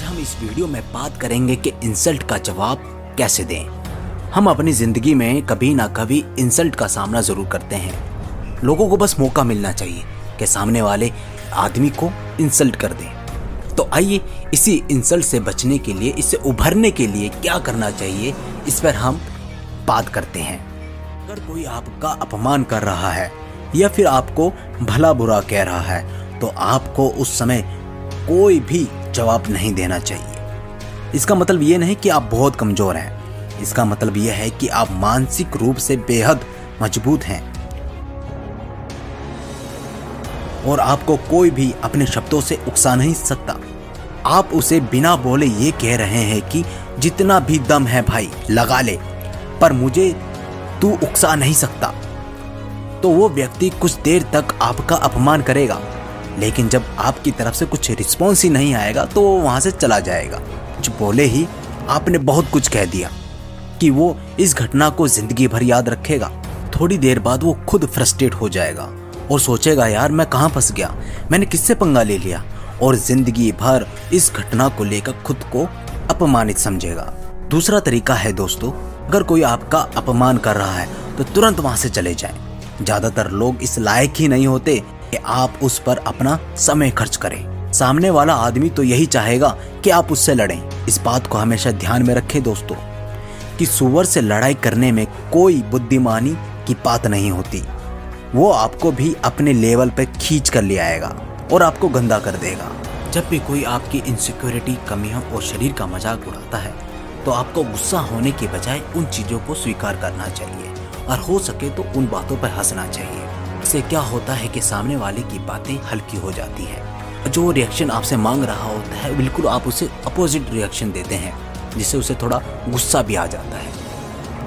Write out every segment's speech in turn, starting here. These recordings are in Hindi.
आज हम इस वीडियो में बात करेंगे कि इंसल्ट का जवाब कैसे दें। हम अपनी ज़िंदगी में कभी ना कभी इंसल्ट का सामना ज़रूर करते हैं। लोगों को बस मौका मिलना चाहिए कि सामने वाले आदमी को इंसल्ट कर दें। तो आइए इसी इंसल्ट से बचने के लिए, इससे उभरने के लिए क्या करना चाहिए, इस पर हम बात करते हैं। अगर कोई आपका अपमान कर रहा है या फिर आपको भला बुरा कह रहा है तो आपको उस समय कोई भी जवाब नहीं देना चाहिए। इसका मतलब ये नहीं कि आप बहुत कमज़ोर हैं। इसका मतलब यह है कि आप मानसिक रूप से बेहद मज़बूत हैं। और आपको कोई भी अपने शब्दों से उकसा नहीं सकता। आप उसे बिना बोले ये कह रहे हैं कि जितना भी दम है भाई, लगा ले, पर मुझे तू उकसा नहीं सकता। तो वो व्यक्ति कुछ देर तक आपका अपमान करेगा। लेकिन जब आपकी तरफ़ से कुछ रिस्पॉन्स ही नहीं आएगा तो वो वहाँ से चला जाएगा। कुछ बोले ही आपने बहुत कुछ कह दिया कि वो इस घटना को ज़िंदगी भर याद रखेगा। थोड़ी देर बाद वो खुद फ्रस्ट्रेट हो जाएगा और सोचेगा, यार, मैं कहाँ फंस गया? मैंने किससे पंगा ले लिया? और ज़िंदगी भर इस घटना को लेकर खुद को अपमानित समझेगा। दूसरा तरीका है दोस्तों, अगर कोई आपका अपमान कर रहा है तो तुरंत वहाँ से चले जाए। ज़्यादातर लोग इस लायक ही नहीं होते कि आप उस पर अपना समय खर्च करें। सामने वाला आदमी तो यही चाहेगा कि आप उससे लड़ें। इस बात को हमेशा ध्यान में रखें दोस्तों, कि सुअर से लड़ाई करने में कोई बुद्धिमानी की बात नहीं होती। वो आपको भी अपने लेवल पर खींच कर ले आएगा और आपको गंदा कर देगा। जब भी कोई आपकी इनसिक्योरिटी कमियों और शरीर का मज़ाक उड़ाता है तो आपको गुस्सा होने के बजाय उन चीज़ों को स्वीकार करना चाहिए और हो सके तो उन बातों पर हंसना चाहिए। इससे क्या होता है कि सामने वाले की बातें हल्की हो जाती है। जो रिएक्शन आपसे मांग रहा होता है, बिल्कुल आप उसे अपोजिट रिएक्शन देते हैं, जिससे उसे थोड़ा गुस्सा भी आ जाता है।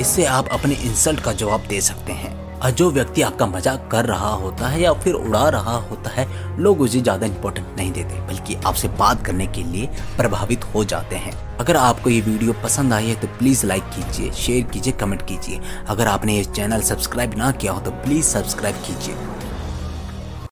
इससे आप अपने इंसल्ट का जवाब दे सकते हैं। और जो व्यक्ति आपका मज़ाक कर रहा होता है या फिर उड़ा रहा होता है, लोग उसे ज़्यादा इम्पोर्टेंट नहीं देते। बल्कि आपसे बात करने के लिए प्रभावित हो जाते हैं। अगर आपको ये वीडियो पसंद आई है तो प्लीज़ लाइक कीजिए शेयर कीजिए कमेंट कीजिए। अगर आपने ये चैनल सब्सक्राइब ना किया हो तो प्लीज़ सब्सक्राइब कीजिए।